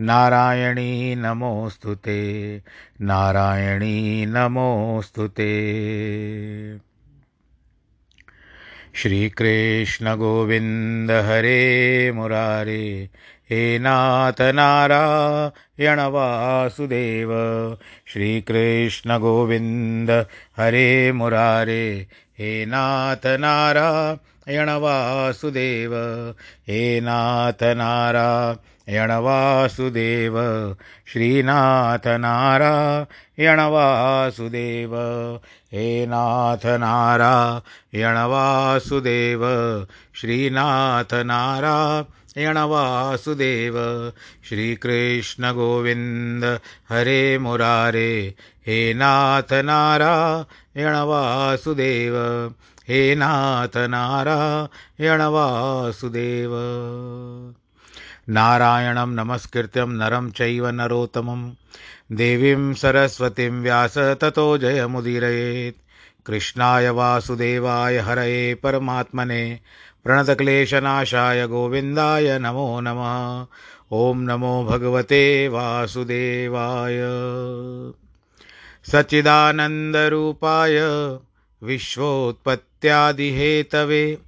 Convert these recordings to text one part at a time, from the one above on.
नारायणी नमोऽस्तु ते। नारायणी नमोऽस्तु ते। श्रीकृष्णगोविन्द हरे मुरारे, हे नाथ नारायण वासुदेव। श्रीकृष्णगोविन्द हरे मुरारे, हे नाथ नारायण वासुदेव। हे नाथ नारा यणवासुदेव श्रीनाथनारायणवासुदेव हे नाथ नारायणवासुदेव श्रीनाथनारायणवासुदेव श्रीकृष्णगोविन्द हरे मुरारे। हे नाथ नारायणवासुदेव हे नाथ नारायणवासुदेव नारायणं नमस्कृत्यं नरं चैव नरोत्तमं। देवीं सरस्वतीं व्यास ततो जयमुदीरयेत्। कृष्णाय वासुदेवाय हरये परमात्मने। प्रणतक्लेशनाशाय गोविन्दाय नमो नमः। ॐ नमो भगवते वासुदेवाय। सच्चिदानन्दरूपाय विश्वोत्पत्त्यादिहेतवे।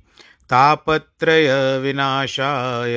तापत्रयविनाशाय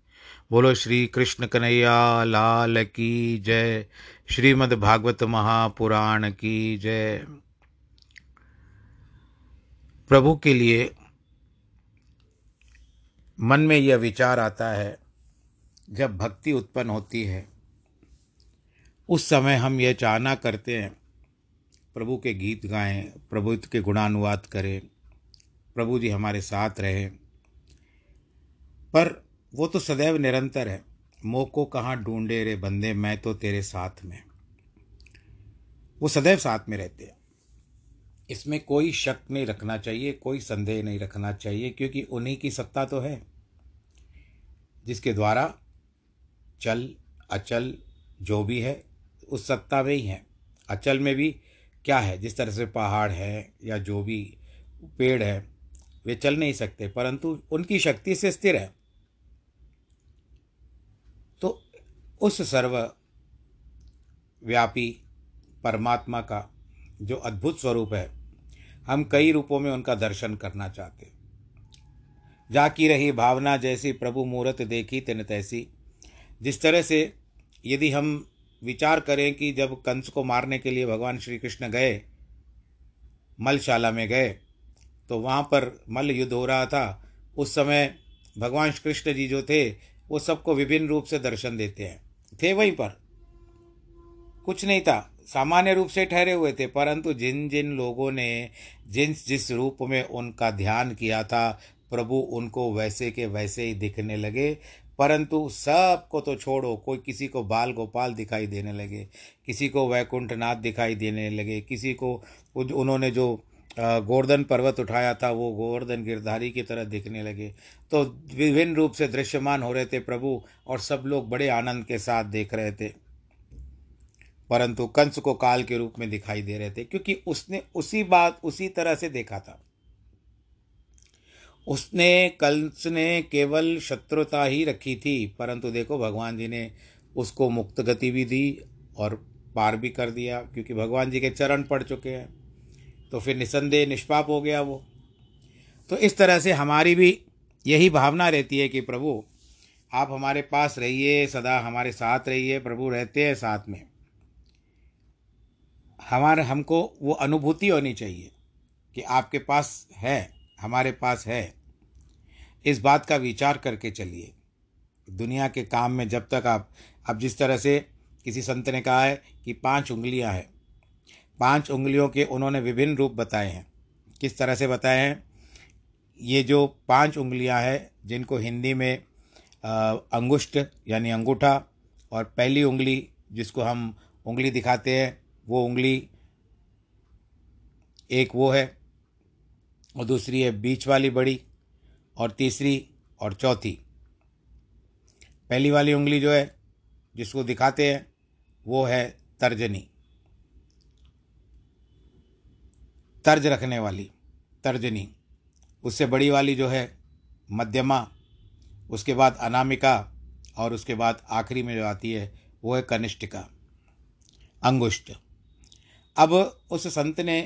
बोलो श्री कृष्ण कन्हैया, लाल की जय। श्रीमद् भागवत महापुराण की जय। प्रभु के लिए मन में यह विचार आता है, जब भक्ति उत्पन्न होती है, उस समय हम यह चाहना करते हैं, प्रभु के गीत गाएँ, प्रभु के गुणानुवाद करें, प्रभु जी हमारे साथ रहें। पर वो तो सदैव निरंतर है। मोह को कहाँ ढूंढे रे बंदे, मैं तो तेरे साथ में। वो सदैव साथ में रहते हैं। इसमें कोई शक नहीं रखना चाहिए, कोई संदेह नहीं रखना चाहिए, क्योंकि उन्हीं की सत्ता तो है, जिसके द्वारा चल, अचल, जो भी है, उस सत्ता में ही है। अचल में भी क्या है? जिस तरह से पहाड़ है या जो भी पेड़ है, वे चल नहीं सकते, परंतु उनकी शक्ति से स्थिर है तो उस सर्व व्यापी परमात्मा का जो अद्भुत स्वरूप है, हम कई रूपों में उनका दर्शन करना चाहते जाकी रही भावना जैसी प्रभु मूर्त देखी तिन तैसी। जिस तरह से यदि हम विचार करें कि जब कंस को मारने के लिए भगवान श्री कृष्ण गए, मलशाला में गए तो वहाँ पर मल्ल युद्ध हो रहा था। उस समय भगवान कृष्ण जी जो थे, वो सबको विभिन्न रूप से दर्शन देते हैं। थे वहीं पर। कुछ नहीं था। सामान्य रूप से ठहरे हुए थे, परंतु जिन जिन लोगों ने जिन जिस रूप में उनका ध्यान किया था, प्रभु उनको वैसे के वैसे ही दिखने लगे। परंतु सबको तो छोड़ो, कोई किसी को बाल गोपाल दिखाई देने लगे, किसी को वैकुंठनाथ दिखाई देने लगे, किसी को उन्होंने जो गोवर्धन पर्वत उठाया था, वो गोवर्धन गिरधारी की तरह दिखने लगे। तो विभिन्न रूप से दृश्यमान हो रहे थे प्रभु और सब लोग बड़े आनंद के साथ देख रहे थे। परंतु कंस को काल के रूप में दिखाई दे रहे थे, क्योंकि उसने उसी बात, उसी तरह से देखा था। उसने, कंस ने केवल शत्रुता ही रखी थी, परंतु देखो भगवान जी ने उसको मुक्त गति भी दी और पार भी कर दिया, क्योंकि भगवान जी के चरण पड़ चुके हैं। तो फिर निसंदेह, निष्पाप हो गया वो। तो इस तरह से हमारी भी यही भावना रहती है कि प्रभु, आप हमारे पास रहिए, सदा हमारे साथ रहिए, प्रभु रहते हैं साथ में। हमारे, हमको वो अनुभूति होनी चाहिए कि आपके पास है, हमारे पास है। इस बात का विचार करके चलिए। दुनिया के काम में जब तक आप अब जिस तरह से किसी संत ने कहा है कि पाँच उंगलियाँ हैं पाँच उंगलियों के उन्होंने विभिन्न रूप बताए हैं। किस तरह से बताए हैं? ये जो पाँच उंगलियाँ हैं, जिनको हिंदी में अंगुष्ठ यानी अंगूठा और पहली उंगली जिसको हम उंगली दिखाते हैं, वो उंगली एक वो है और दूसरी है बीच वाली बड़ी और तीसरी और चौथी। पहली वाली उंगली जो है, जिसको दिखाते हैं, वो है तर्जनी। तर्ज रखने वाली, तर्जनी। उससे बड़ी वाली जो है, मध्यमा, उसके बाद अनामिका और उसके बाद आखिरी में जो आती है, वो है कनिष्ठिका, अंगुष्ट। अब उस संत ने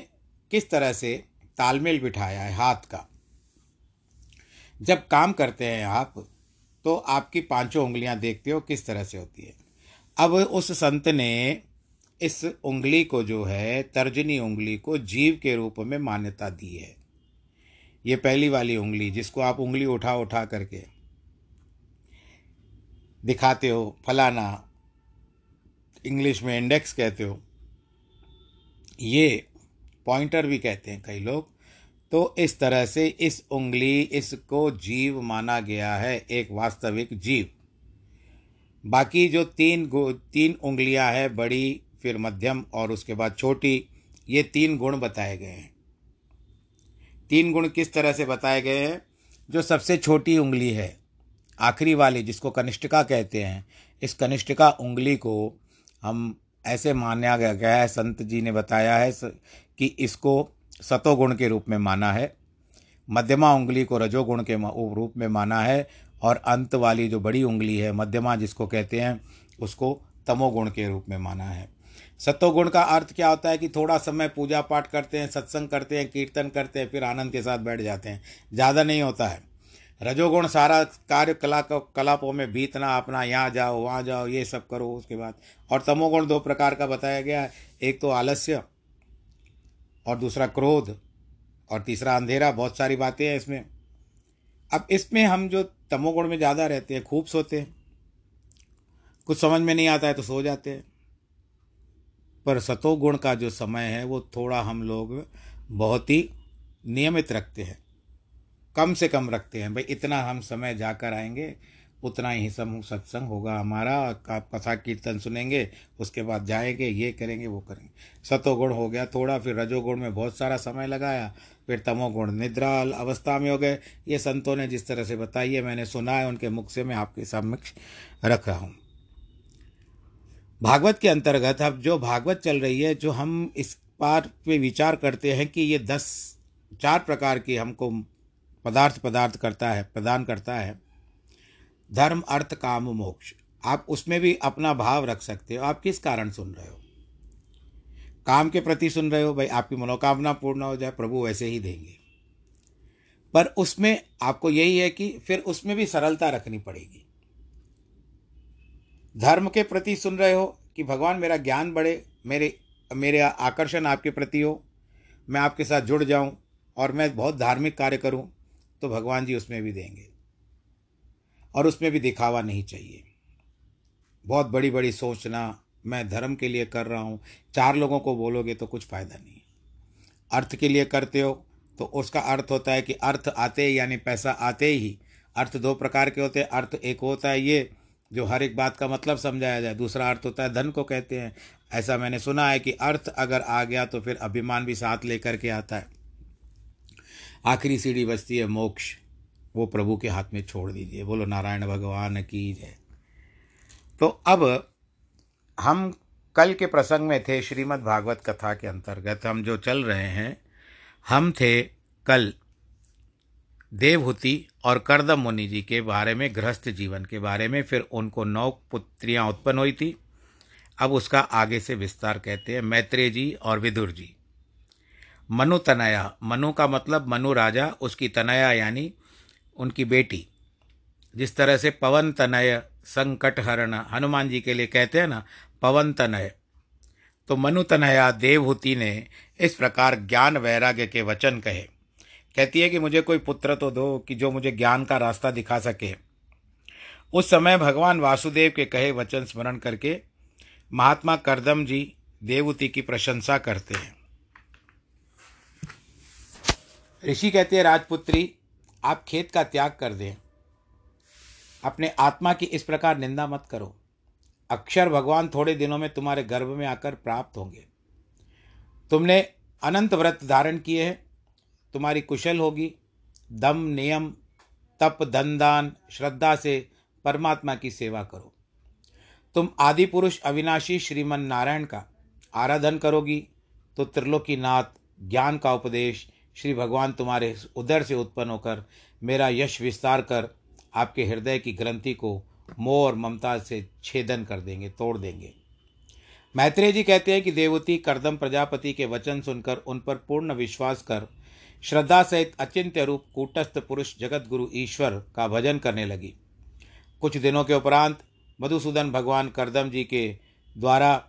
किस तरह से तालमेल बिठाया है हाथ का? जब काम करते हैं आप तो आपकी पाँचों उंगलियाँ देखते हो किस तरह से होती है। अब उस संत ने इस उंगली को जो है, तर्जनी उंगली को जीव के रूप में मान्यता दी है। ये पहली वाली उंगली, जिसको आप उंगली उठा उठा करके दिखाते हो, फलाना इंग्लिश में इंडेक्स कहते हो, ये पॉइंटर भी कहते हैं कई लोग। तो इस तरह से इस उंगली, इसको जीव माना गया है, एक वास्तविक जीव। बाकी जो तीन तीन उंगलियाँ हैं, बड़ी फिर मध्यम और उसके बाद छोटी, ये तीन गुण बताए गए हैं। तीन गुण किस तरह से बताए गए हैं? जो सबसे छोटी उंगली है, आखिरी वाली जिसको कनिष्ठिका कहते हैं, इस कनिष्ठिका उंगली को हम ऐसे माना गया है, संत जी ने बताया है कि इसको सतोगुण के रूप में माना है, मध्यमा उंगली को रजोगुण के रूप में माना है, और अंत वाली जो बड़ी उंगली है, मध्यमा जिसको कहते हैं, उसको तमोगुण के रूप में माना है। सत्वगुण का अर्थ क्या होता है कि थोड़ा समय पूजा पाठ करते हैं, सत्संग करते हैं, कीर्तन करते हैं, फिर आनंद के साथ बैठ जाते हैं। ज़्यादा नहीं होता है। रजोगुण सारा कार्य कला कलापों में बीतना, अपना यहाँ जाओ, वहाँ जाओ, ये सब करो, उसके बाद। और तमोगुण दो प्रकार का बताया गया है। एक तो आलस्य और दूसरा क्रोध और तीसरा अंधेरा। बहुत सारी बातें हैं इसमें। अब इसमें हम जो तमोगुण में ज़्यादा रहते हैं, खूब सोते हैं। कुछ समझ में नहीं आता है तो सो जाते हैं। पर सतोगुण का जो समय है, वो थोड़ा हम लोग बहुत ही नियमित रखते हैं। कम से कम रखते हैं। भाई, इतना हम समय जाकर आएँगे, उतना ही समूह सत्संग होगा हमारा कथा कीर्तन सुनेंगे, उसके बाद जाएँगे, ये करेंगे, वो करेंगे। सतोगुण हो गया थोड़ा, फिर रजोगुण में बहुत सारा समय लगाया, फिर तमोगुण निद्रा, अवस्था में हो गए। ये संतों ने जिस तरह से बताई है, मैंने सुना है, उनके मुख से मैं आपके समक्ष रख रहा हूँ। भागवत के अंतर्गत अब जो भागवत चल रही है, जो हम इस पार पे विचार करते हैं कि ये दस, चार प्रकार की हमको पदार्थ पदार्थ करता है, प्रदान करता है। धर्म, अर्थ, काम, मोक्ष। आप उसमें भी अपना भाव रख सकते हो। आप किस कारण सुन रहे हो? काम के प्रति सुन रहे हो, भाई आपकी मनोकामना पूर्ण हो जाए, प्रभु वैसे ही देंगे। पर उसमें आपको यही है कि फिर उसमें भी सरलता रखनी पड़ेगी। धर्म के प्रति सुन रहे हो कि भगवान मेरा ज्ञान बढ़े, मेरे मेरे आकर्षण आपके प्रति हो, मैं आपके साथ जुड़ जाऊँ और मैं बहुत धार्मिक कार्य करूँ तो भगवान जी उसमें भी देंगे। और उसमें भी दिखावा नहीं चाहिए। बहुत बड़ी बड़ी सोचना मैं धर्म के लिए कर रहा हूँ। चार लोगों को बोलोगे तो कुछ फ़ायदा नहीं। अर्थ के लिए करते हो तो उसका अर्थ होता है कि अर्थ आते यानी पैसा आते ही। अर्थ दो प्रकार के होते हैं, अर्थ एक होता है ये जो हर एक बात का मतलब समझाया जाए, दूसरा अर्थ होता है धन को कहते हैं। ऐसा मैंने सुना है कि अर्थ अगर आ गया तो फिर अभिमान भी साथ लेकर के आता है। आखिरी सीढ़ी बचती है, मोक्ष। वो प्रभु के हाथ में छोड़ दीजिए। बोलो, नारायण भगवान की जय। तो अब हम कल के प्रसंग में थे श्रीमद् भागवत कथा के अंतर्गत। हम जो चल रहे हैं, हम थे कल। देवहूति और करदम मुनि जी के बारे में, गृहस्थ जीवन के बारे में, फिर उनको नौ पुत्रियाँ उत्पन्न हुई थी। अब उसका आगे से विस्तार कहते हैं, मैत्रेय जी और विदुर जी। मनु तनया, मनु का मतलब मनु राजा, उसकी तनया यानी उनकी बेटी। जिस तरह से पवन तनय संकट हरण, हनुमान जी के लिए कहते हैं ना, पवन तनय तो मनु तनया देवहूति ने इस प्रकार ज्ञान वैराग्य के वचन कहे। कहती है कि मुझे कोई पुत्र तो दो कि जो मुझे ज्ञान का रास्ता दिखा सके। उस समय भगवान वासुदेव के कहे वचन स्मरण करके महात्मा करदम जी देवती की प्रशंसा करते हैं। ऋषि कहते हैं, राजपुत्री, आप खेत का त्याग कर दें। अपने आत्मा की इस प्रकार निंदा मत करो। अक्षर भगवान थोड़े दिनों में तुम्हारे गर्भ में आकर प्राप्त होंगे। तुमने अनंत व्रत धारण किए हैं। तुम्हारी कुशल होगी। दम, नियम, तप, धनदान, श्रद्धा से परमात्मा की सेवा करो। तुम आदि पुरुष अविनाशी श्रीमन नारायण का आराधन करोगी तो त्रिलोकीनाथ ज्ञान का उपदेश श्री भगवान तुम्हारे उदर से उत्पन्न होकर मेरा यश विस्तार कर आपके हृदय की ग्रंथि को मोह और ममता से छेदन कर देंगे, तोड़ देंगे। मैत्रेय जी कहते हैं कि देवती करदम प्रजापति के वचन सुनकर उन पर पूर्ण विश्वास कर श्रद्धा सहित अचिंत्य रूप कूटस्थ पुरुष जगत गुरु ईश्वर का भजन करने लगी। कुछ दिनों के उपरांत मधुसूदन भगवान करदम जी के द्वारा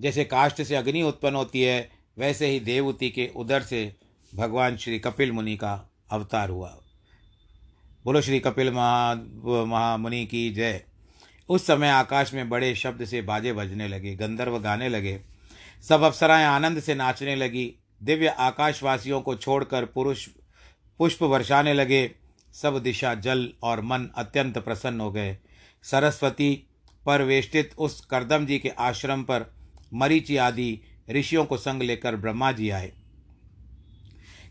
जैसे काष्ठ से अग्नि उत्पन्न होती है, वैसे ही देवती के उदर से भगवान श्री कपिल मुनि का अवतार हुआ। बोलो श्री कपिल महा, महामुनि की जय। उस समय आकाश में बड़े शब्द से बाजे बजने लगे, गंधर्व गाने लगे। सब अप्सराएँ आनंद से नाचने लगी। दिव्य आकाशवासियों को छोड़कर पुरुष पुष्प वर्षाने लगे। सब दिशा जल और मन अत्यंत प्रसन्न हो गए। सरस्वती पर वेष्टित उस करदम जी के आश्रम पर मरीचि आदि ऋषियों को संग लेकर ब्रह्मा जी आए।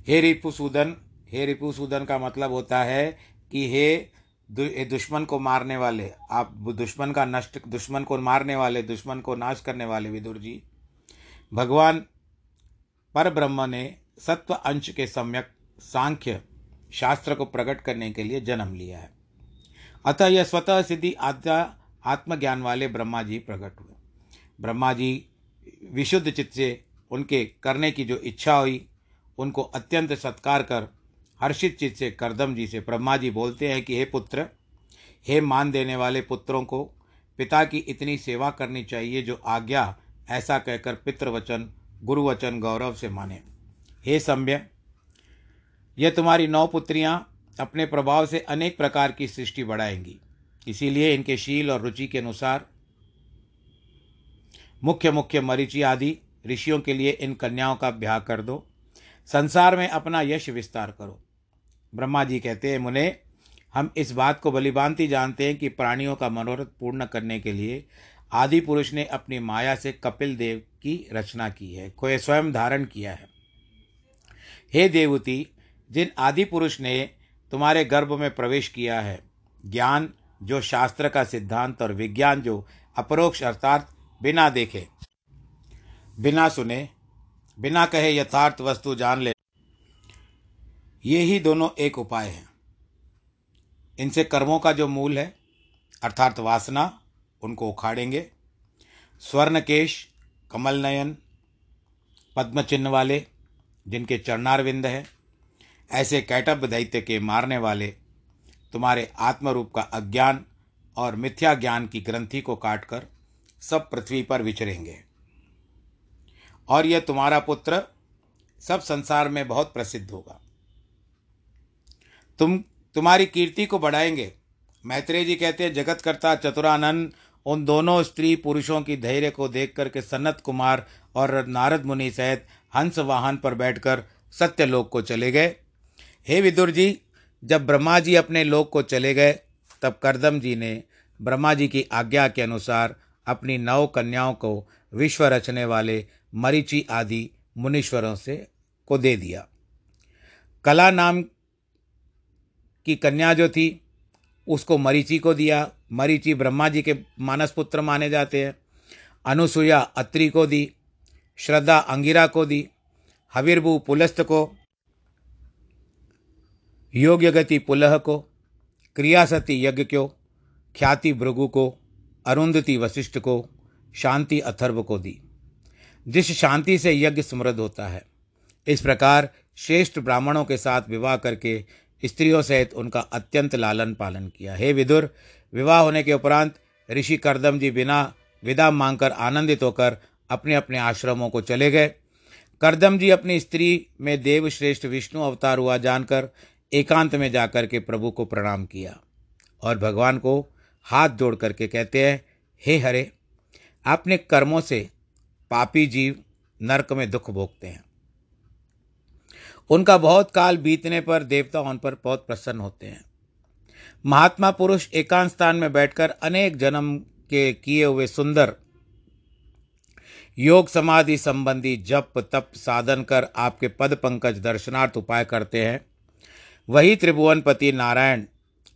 हे रिपुसूदन हे रिपुसूदन का मतलब होता है कि हे दुश्मन को मारने वाले, आप दुश्मन का नष्ट, दुश्मन को मारने वाले, दुश्मन को नाश करने वाले विदुर जी। भगवान पर ब्रह्म ने सत्व अंश के सम्यक सांख्य शास्त्र को प्रकट करने के लिए जन्म लिया है। अतः यह स्वतः सिद्धि आद्या आत्मज्ञान वाले ब्रह्मा जी प्रकट हुए। ब्रह्मा जी विशुद्ध चित्त से उनके करने की जो इच्छा हुई, उनको अत्यंत सत्कार कर हर्षित चित्त से करदम जी से ब्रह्मा जी बोलते हैं कि, हे पुत्र, हे मान देने वाले पुत्रों को पिता की इतनी सेवा करनी चाहिए जो आज्ञा ऐसा कहकर पितृवचन गुरुवचन गौरव से माने। हे सम्य यह तुम्हारी नौ पुत्रियाँ अपने प्रभाव से अनेक प्रकार की सृष्टि बढ़ाएँगी। इसीलिए इनके शील और रुचि के अनुसार मुख्य मुख्य मरीचि आदि ऋषियों के लिए इन कन्याओं का ब्याह कर दो। संसार में अपना यश विस्तार करो। ब्रह्मा जी कहते हैं, मुने, हम इस बात को बलिभांति जानते हैं कि प्राणियों का मनोरथ पूर्ण करने के लिए आदि पुरुष ने अपनी माया से कपिल देव की रचना की है कोई स्वयं धारण किया है। हे देवती, जिन आदि पुरुष ने तुम्हारे गर्भ में प्रवेश किया है, ज्ञान जो शास्त्र का सिद्धांत और विज्ञान जो अपरोक्ष अर्थात बिना देखे, बिना सुने, बिना कहे यथार्थ वस्तु जान ले, ये ही दोनों एक उपाय हैं। इनसे कर्मों का जो मूल है, अर्थात वासना, उनको उखाड़ेंगे। स्वर्णकेश कमल नयन, पद्म चिन्ह वाले, जिनके चरणारविंद है, ऐसे कैटब दैत्य के मारने वाले, तुम्हारे आत्मरूप का अज्ञान और मिथ्या ज्ञान की ग्रंथि को काटकर सब पृथ्वी पर विचरेंगे। और यह तुम्हारा पुत्र सब संसार में बहुत प्रसिद्ध होगा। तुम, तुम्हारी कीर्ति को बढ़ाएँगे। मैत्रेय जी कहते हैं, जगत करता चतुरानंद उन दोनों स्त्री पुरुषों की धैर्य को देख करके सनत कुमार और नारद मुनि सहित हंस वाहन पर बैठकर सत्यलोक को चले गए। हे विदुर जी, जब ब्रह्मा जी अपने लोक को चले गए, तब करदम जी ने ब्रह्मा जी की आज्ञा के अनुसार अपनी नौ कन्याओं को विश्व रचने वाले मरीचि आदि मुनीश्वरों से को दे दिया। कला नाम की कन्या जो थी उसको मरीचि को दिया, मरीचि ब्रह्मा जी के मानस पुत्र माने जाते हैं। अनुसुया अत्रि को दी, श्रद्धा अंगिरा को दी हविर्भु पुलस्त को योग्य गति पुलह को, क्रियासती यज्ञ को, ख्याति भृगु को, अरुंधति वशिष्ठ को, शांति अथर्व को दी। जिस शांति से यज्ञ समृद्ध होता है, इस प्रकार श्रेष्ठ ब्राह्मणों के साथ विवाह करके स्त्रियों सहित उनका अत्यंत लालन पालन किया। हे विदुर, विवाह होने के उपरांत ऋषि करदम जी बिना विदा मांगकर आनंदित होकर अपने अपने आश्रमों को चले गए। करदम जी अपनी स्त्री में देव श्रेष्ठ विष्णु अवतार हुआ जानकर एकांत में जाकर के प्रभु को प्रणाम किया और भगवान को हाथ जोड़ करके कहते हैं, हे हरे अपने कर्मों से पापी जीव नरक में दुख भोगते हैं। उनका बहुत काल बीतने पर देवता उन पर बहुत प्रसन्न होते हैं। महात्मा पुरुष एकांत स्थान में बैठकर अनेक जन्म के किए हुए सुंदर योग समाधि संबंधी जप, तप साधन कर आपके पद पंकज दर्शनार्थ उपाय करते हैं। वही त्रिभुवनपति नारायण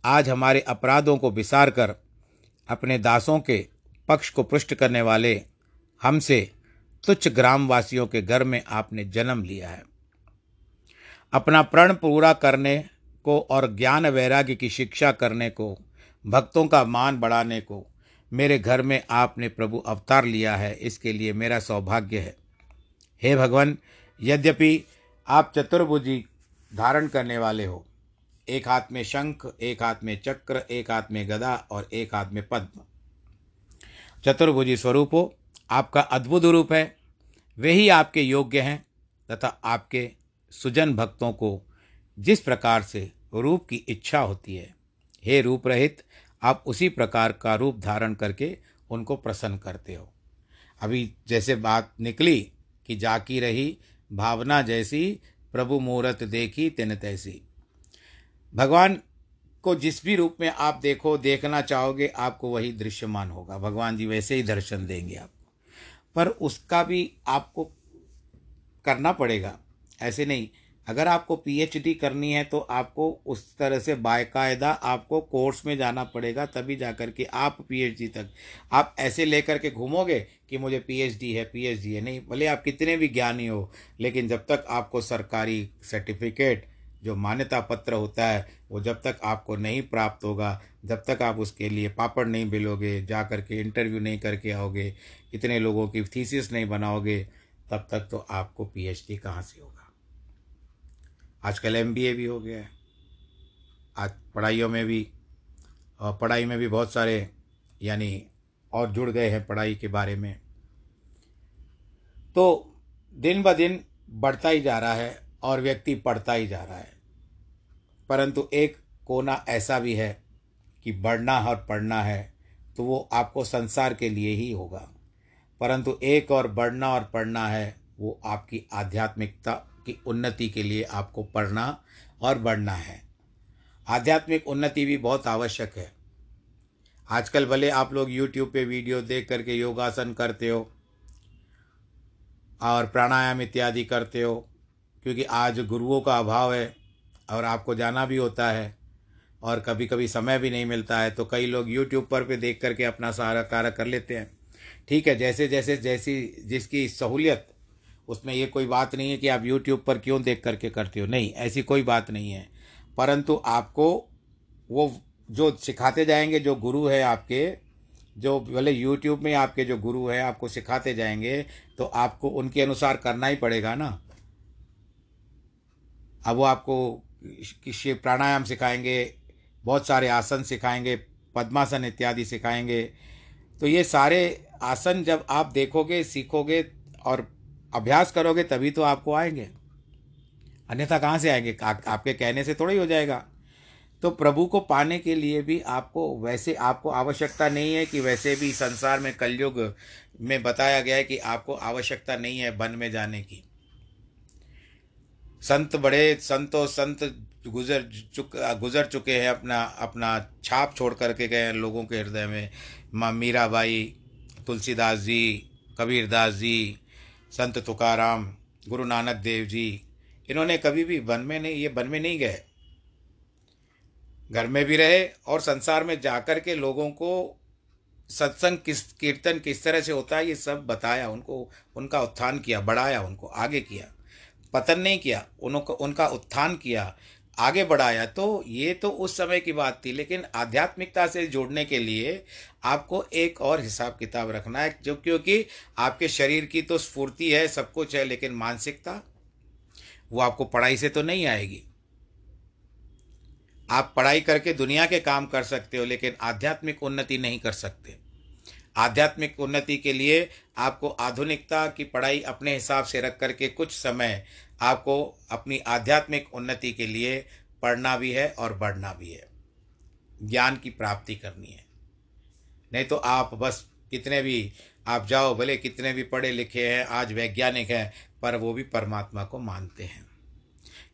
आज हमारे अपराधों को विसार कर अपने दासों के पक्ष को पृष्ठ करने वाले हमसे तुच्छ ग्रामवासियों के घर में आपने जन्म लिया है। अपना प्रण पूरा करने को और ज्ञान वैराग्य की शिक्षा करने को, भक्तों का मान बढ़ाने को मेरे घर में आपने प्रभु अवतार लिया है, इसके लिए मेरा सौभाग्य है। हे भगवान, यद्यपि आप चतुर्भुजी धारण करने वाले हो, एक हाथ में शंख, एक हाथ में चक्र, एक हाथ में गदा और एक हाथ में पद्म। चतुर्भुजी स्वरूप हो, आपका अद्भुत रूप है, वे ही आपके योग्य हैं तथा आपके सुजन भक्तों को जिस प्रकार से रूप की इच्छा होती है, हे रूप रहित आप उसी प्रकार का रूप धारण करके उनको प्रसन्न करते हो। अभी जैसे बात निकली कि जाकी रही, भावना जैसी, प्रभु मुहूर्त देखी तिन तैसी। भगवान को जिस भी रूप में आप देखो, देखना चाहोगे, आपको वही दृश्यमान होगा। भगवान जी वैसे ही दर्शन देंगे आपको। पर उसका भी आपको करना पड़ेगा। ऐसे नहीं। अगर आपको पीएचडी करनी है तो आपको उस तरह से बाकायदा आपको कोर्स में जाना पड़ेगा, तभी जा कर के आप पीएचडी तक। आप ऐसे लेकर के घूमोगे कि मुझे पीएचडी है पीएचडी है, नहीं, भले आप कितने भी ज्ञानी हो, लेकिन जब तक आपको सरकारी सर्टिफिकेट जो मान्यता पत्र होता है, वो जब तक आपको नहीं प्राप्त होगा, जब तक आप उसके लिए पापड़ नहीं बिलोगे जा कर के इंटरव्यू नहीं करके आओगे, इतने लोगों की थीसिस नहीं बनाओगे, तब तक तो आपको पीएचडी कहाँ से होगा? आजकल एमबीए भी हो गया है। आज पढ़ाइयों में भी, और पढ़ाई में भी बहुत सारे, यानी और जुड़ गए हैं पढ़ाई के बारे में। तो दिन ब दिन बढ़ता ही जा रहा है और व्यक्ति पढ़ता ही जा रहा है। परंतु एक कोना ऐसा भी है कि बढ़ना और पढ़ना है तो वो आपको संसार के लिए ही होगा। परंतु एक और बढ़ना और पढ़ना है, वो आपकी आध्यात्मिकता की उन्नति के लिए आपको पढ़ना और बढ़ना है। आध्यात्मिक उन्नति भी बहुत आवश्यक है। आजकल भले आप लोग यूट्यूब पे वीडियो देख करके योगासन करते हो और प्राणायाम इत्यादि करते हो, क्योंकि आज गुरुओं का अभाव है और आपको जाना भी होता है और कभी कभी समय भी नहीं मिलता है तो कई लोग यूट्यूब पर भी देख करके अपना सारा कार्य कर लेते हैं। ठीक है जैसे जैसे जैसी जिसकी सहूलियत उसमें ये कोई बात नहीं है कि आप यूट्यूब पर क्यों देख करके करते हो। नहीं, ऐसी कोई बात नहीं है। परंतु आपको वो जो सिखाते जाएँगे, जो गुरु है आपके, जो भले यूट्यूब में आपके जो गुरु है, आपको सिखाते जाएँगे तो आपको उनके अनुसार करना ही पड़ेगा ना। अब वो आपको किसी प्राणायाम सिखाएँगे, बहुत सारे आसन सिखाएँगे, पद्मासन इत्यादि सिखाएँगे। तो ये सारे आसन जब आप देखोगे, सीखोगे और अभ्यास करोगे तभी तो आपको आएँगे। अन्यथा कहाँ से आएँगे? आ, आपके कहने से थोड़ा ही हो जाएगा। तो प्रभु को पाने के लिए भी आपको वैसे आपको आवश्यकता नहीं है कि वैसे भी संसार में कलयुग में बताया गया है कि आपको आवश्यकता नहीं है वन में जाने की। संत बड़े संतों संत गुजर चुक गुजर चुके हैं अपना अपना छाप छोड़ करके गए हैं लोगों के हृदय में। माँ मीराबाई तुलसीदास जी कबीरदास जी संत तुकाराम, गुरु नानक देव जी, इन्होंने कभी भी वन में नहीं, ये वन में नहीं गए। घर में भी रहे और संसार में जाकर के लोगों को सत्संग किस, कीर्तन किस तरह से होता है, ये सब बताया, उनको, उनका उत्थान किया, बढ़ाया, उनको आगे किया। पतन नहीं किया, उनको, उनका उत्थान किया आगे बढ़ाया तो ये तो उस समय की बात थी, लेकिन आध्यात्मिकता से जोड़ने के लिए आपको एक और हिसाब किताब रखना है, जो क्योंकि आपके शरीर की तो स्फूर्ति है, सब कुछ है, लेकिन मानसिकता, वो आपको पढ़ाई से तो नहीं आएगी। आप पढ़ाई करके दुनिया के काम कर सकते हो, लेकिन आध्यात्मिक उन्नति नहीं कर सकते। आध्यात्मिक उन्नति के लिए आपको आधुनिकता की पढ़ाई अपने हिसाब से रख करके कुछ समय आपको अपनी आध्यात्मिक उन्नति के लिए पढ़ना भी है और बढ़ना भी है। ज्ञान की प्राप्ति करनी है। नहीं तो आप बस कितने भी, आप जाओ, भले कितने भी पढ़े लिखे हैं, आज वैज्ञानिक हैं, पर वो भी परमात्मा को मानते हैं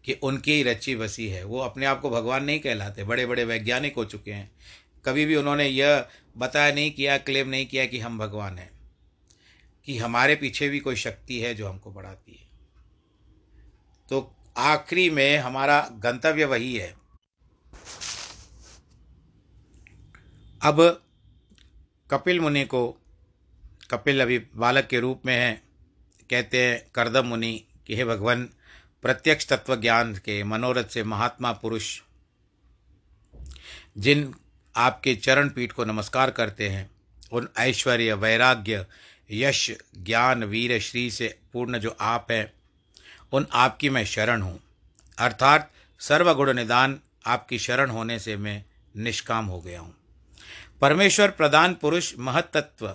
कि उनकी ही रची बसी है। वो अपने आप को भगवान नहीं कहलाते बड़े बड़े वैज्ञानिक हो चुके हैं। कभी भी उन्होंने यह बताया नहीं किया क्लेम नहीं किया कि हम भगवान हैं, कि हमारे पीछे भी कोई शक्ति है जो हमको बढ़ाती है। तो आखिरी में हमारा गंतव्य वही है। अब कपिल मुनि को, कपिल अभी बालक के रूप में है, कहते हैं, करदम मुनि, कि हे भगवान, प्रत्यक्ष तत्व ज्ञान के मनोरथ से महात्मा पुरुष, जिन आपके चरण पीठ को नमस्कार करते हैं, उन ऐश्वर्य, वैराग्य, यश, ज्ञान, वीर, श्री से पूर्ण जो आप हैं उन आपकी मैं शरण हूँ। अर्थात सर्वगुण निदान आपकी शरण होने से मैं निष्काम हो गया हूँ। परमेश्वर, प्रधान पुरुष महतत्व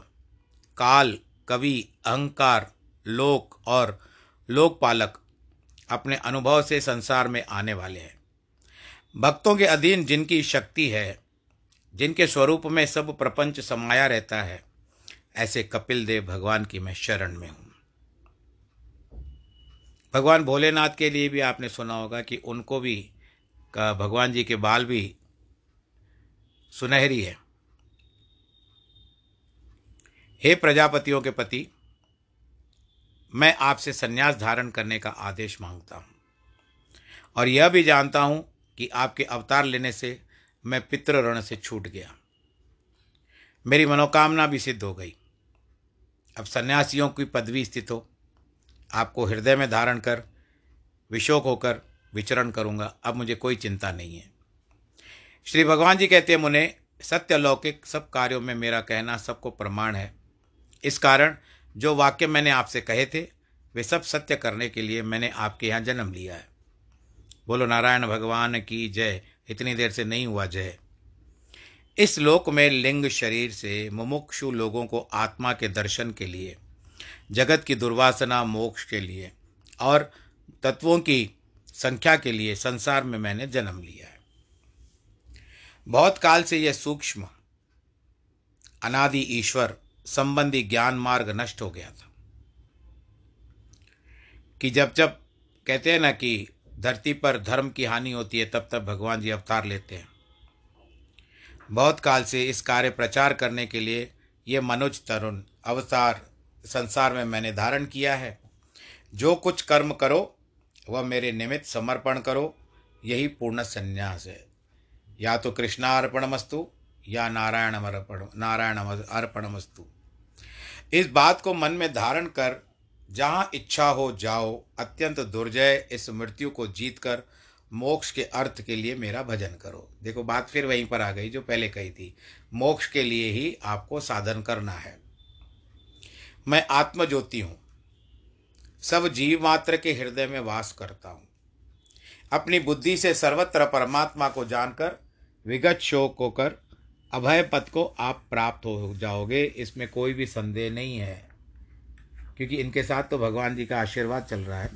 काल, कवि, अहंकार, लोक और लोकपालक अपने अनुभव से संसार में आने वाले हैं। भक्तों के अधीन जिनकी शक्ति है, जिनके स्वरूप में सब प्रपंच समाया रहता है, ऐसे कपिल देव भगवान की मैं शरण में हूँ। भगवान भोलेनाथ के लिए भी आपने सुना होगा कि उनको भी, का भगवान जी के बाल भी सुनहरी है। हे प्रजापतियों के पति, मैं आपसे संन्यास धारण करने का आदेश माँगता हूँ और यह भी जानता हूँ कि आपके अवतार लेने से मैं पितृ ऋण से छूट गया। मेरी मनोकामना भी सिद्ध हो गई। अब सन्यासियों की पदवी स्थित हो आपको हृदय में धारण कर, विशोक होकर विचरण करूँगा। अब मुझे कोई चिंता नहीं है। श्री भगवान जी कहते हैं, मुने, सत्य लौकिक सब कार्यों में मेरा कहना सबको प्रमाण है। इस कारण जो वाक्य मैंने आपसे कहे थे, वे सब सत्य करने के लिए मैंने आपके यहाँ जन्म लिया है। बोलो, नारायण भगवान की जय। इतनी देर से नहीं हुआ जय। इस लोक में लिंग शरीर से मुमुक्षु लोगों को आत्मा के दर्शन के लिए जगत की दुर्वासना, मोक्ष के लिए और तत्वों की संख्या के लिए संसार में मैंने जन्म लिया है। बहुत काल से यह सूक्ष्म, अनादि ईश्वर संबंधी ज्ञान मार्ग नष्ट हो गया था कि जब जब कहते हैं ना कि धरती पर धर्म की हानि होती है, तब तब भगवान जी अवतार लेते हैं। बहुत काल से इस कार्य प्रचार करने के लिए ये मनोज तरुण, अवतार संसार में मैंने धारण किया है। जो कुछ कर्म करो, वह मेरे निमित्त समर्पण करो। यही पूर्ण संन्यास है। या तो कृष्णार्पणमस्तु या नारायण अर्पण, नारायण अर्पणमस्तु। इस बात को मन में धारण कर, जहाँ इच्छा हो जाओ, अत्यंत दुर्जय इस मृत्यु को जीत कर मोक्ष के अर्थ के लिए मेरा भजन करो। देखो, बात फिर वहीं पर आ गई, जो पहले कही थी। मोक्ष के लिए ही आपको साधन करना है। मैं आत्मज्योति हूँ। सब जीव मात्र के हृदय में वास करता हूँ। अपनी बुद्धि से सर्वत्र परमात्मा को जानकर, विगत शोक होकर अभय पद को आप प्राप्त हो जाओगे, इसमें कोई भी संदेह नहीं है। क्योंकि इनके साथ तो भगवान जी का आशीर्वाद चल रहा है।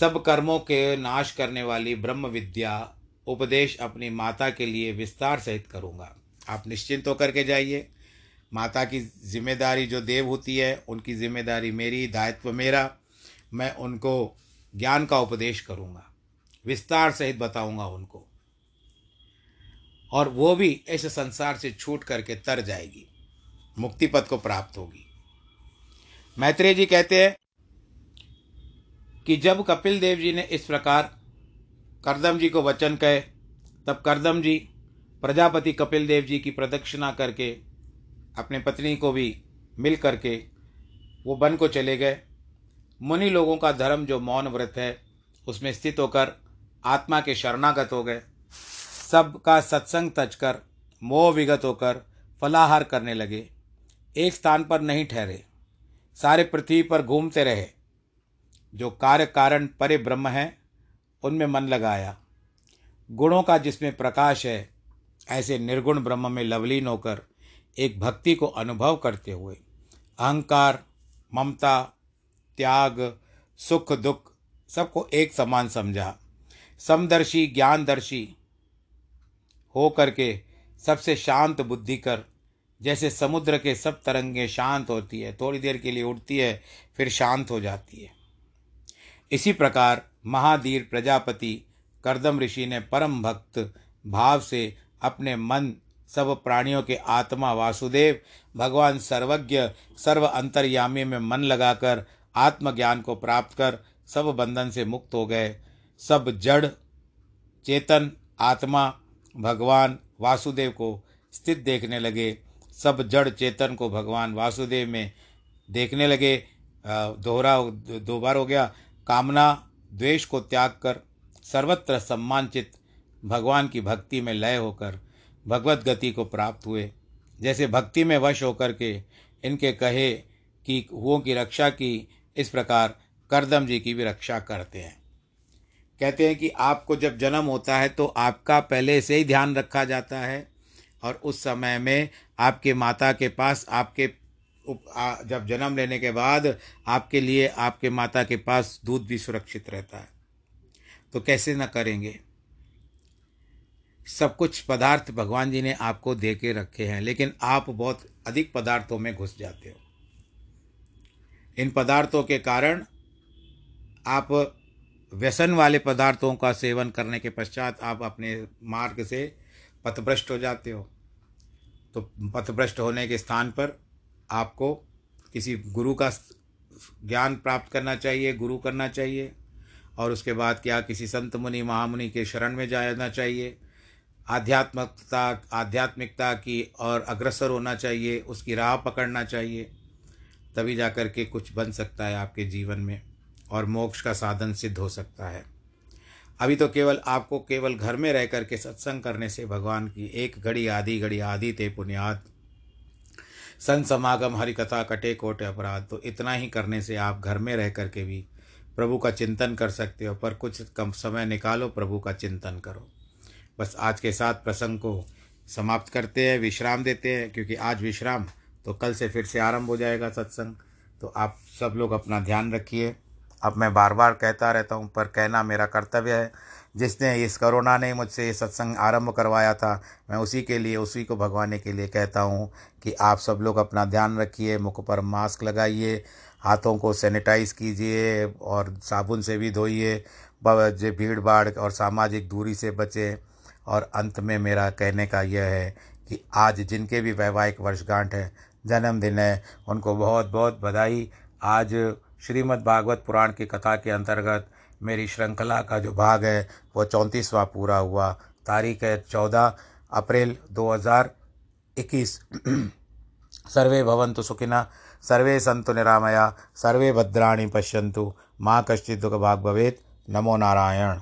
सब कर्मों के नाश करने वाली ब्रह्म विद्या उपदेश अपनी माता के लिए विस्तार सहित करूँगा। आप निश्चिंत होकर के जाइए। माता की ज़िम्मेदारी जो देव होती है, उनकी ज़िम्मेदारी मेरी, दायित्व मेरा। मैं उनको ज्ञान का उपदेश करूँगा, विस्तार सहित बताऊँगा उनको। और वो भी इस संसार से छूट करके तर जाएगी मुक्ति पद को प्राप्त होगी। मैत्रेय जी कहते हैं कि जब कपिल देव जी ने इस प्रकार करदम जी को वचन कहे, तब करदम जी, प्रजापति कपिल देव जी की प्रदक्षिणा करके अपने पत्नी को भी मिल करके वो वन को चले गए। मुनि लोगों का धर्म जो मौन व्रत है, उसमें स्थित होकर आत्मा के शरणागत हो गए। सबका सत्संग तजकर मोह विगत होकर फलाहार करने लगे। एक स्थान पर नहीं ठहरे। सारे पृथ्वी पर घूमते रहे। जो कार्य कारण परे ब्रह्म है, उनमें मन लगाया। गुणों का जिसमें प्रकाश है, ऐसे निर्गुण ब्रह्म में लवलीन होकर एक भक्ति को अनुभव करते हुए, अहंकार, ममता, त्याग, सुख, दुख, सबको एक समान समझा। समदर्शी, ज्ञानदर्शी हो करके सबसे शांत बुद्धि कर, जैसे समुद्र के सब तरंगे शांत होती है, थोड़ी देर के लिए उठती है, फिर शांत हो जाती है। इसी प्रकार महाधीर प्रजापति करदम ऋषि ने परम भक्त भाव से अपने मन सब प्राणियों के आत्मा वासुदेव, भगवान सर्वज्ञ, सर्व अंतर्यामी में मन लगाकर, आत्मज्ञान को प्राप्त कर, सब बंधन से मुक्त हो गए। सब जड़, चेतन, आत्मा, भगवान वासुदेव को स्थित देखने लगे। सब जड़, चेतन को भगवान वासुदेव में देखने लगे। दोहरा दो बार हो गया। कामना, द्वेष को त्याग कर, सर्वत्र सम्मानचित भगवान की भक्ति में लय होकर भगवत गति को प्राप्त हुए। जैसे भक्ति में वश होकर के इनके कहे कि हुओं की रक्षा की, इस प्रकार करदम जी की भी रक्षा करते हैं। कहते हैं कि आपको जब जन्म होता है तो आपका पहले से ही ध्यान रखा जाता है और उस समय में आपके माता के पास आपके जब जन्म लेने के बाद आपके लिए आपके माता के पास दूध भी सुरक्षित रहता है। तो कैसे न करेंगे? सब कुछ पदार्थ भगवान जी ने आपको दे के रखे हैं, लेकिन आप बहुत अधिक पदार्थों में घुस जाते हो। इन पदार्थों के कारण आप व्यसन वाले पदार्थों का सेवन करने के पश्चात आप अपने मार्ग से पथभ्रष्ट हो जाते हो। तो पथभ्रष्ट होने के स्थान पर आपको किसी गुरु का ज्ञान प्राप्त करना चाहिए, गुरु करना चाहिए, और उसके बाद क्या किसी संत मुनि, महामुनि के शरण में जाना चाहिए। आध्यात्मिकता आध्यात्मिकता की और अग्रसर होना चाहिए, उसकी राह पकड़ना चाहिए, तभी जा कर के कुछ बन सकता है आपके जीवन में और मोक्ष का साधन सिद्ध हो सकता है। अभी तो केवल आपको केवल घर में रह कर के सत्संग करने से भगवान की एक घड़ी आधी घड़ी आधी ते पुण्यात, संत समागम हरि कथा कटे कोटे अपराध तो इतना ही करने से आप घर में रह कर के भी प्रभु का चिंतन कर सकते हो, पर कुछ कम समय निकालो प्रभु का चिंतन करो। बस आज के साथ प्रसंग को समाप्त करते हैं, विश्राम देते हैं, क्योंकि आज विश्राम तो कल से फिर से आरंभ हो जाएगा सत्संग। तो आप सब लोग अपना ध्यान रखिए। अब मैं बार बार कहता रहता हूँ, पर कहना मेरा कर्तव्य है। जिसने इस करोना ने मुझसे ये सत्संग आरंभ करवाया था, मैं उसी के लिए, उसी को भगवाने के लिए कहता हूँ कि आप सब लोग अपना ध्यान रखिए, मुख पर मास्क लगाइए, हाथों को सैनिटाइज कीजिए और साबुन से भी धोइए भीड़ भाड़ और सामाजिक दूरी से बचें। और अंत में मेरा कहने का यह है कि आज जिनके भी वैवाहिक वर्षगांठ है, जन्मदिन है, उनको बहुत बहुत बधाई। आज श्रीमद् भागवत पुराण की कथा के अंतर्गत मेरी श्रृंखला का जो भाग है, वो चौंतीसवां पूरा हुआ। तारीख है चौदह अप्रैल दो हज़ार इक्कीस। सर्वे भवन्तु सुखिना सर्वे संतु निरामया, सर्वे भद्राणि पश्यन्तु। माँ कश्चित् दुःखभाग् भवेत्। नमो नारायण।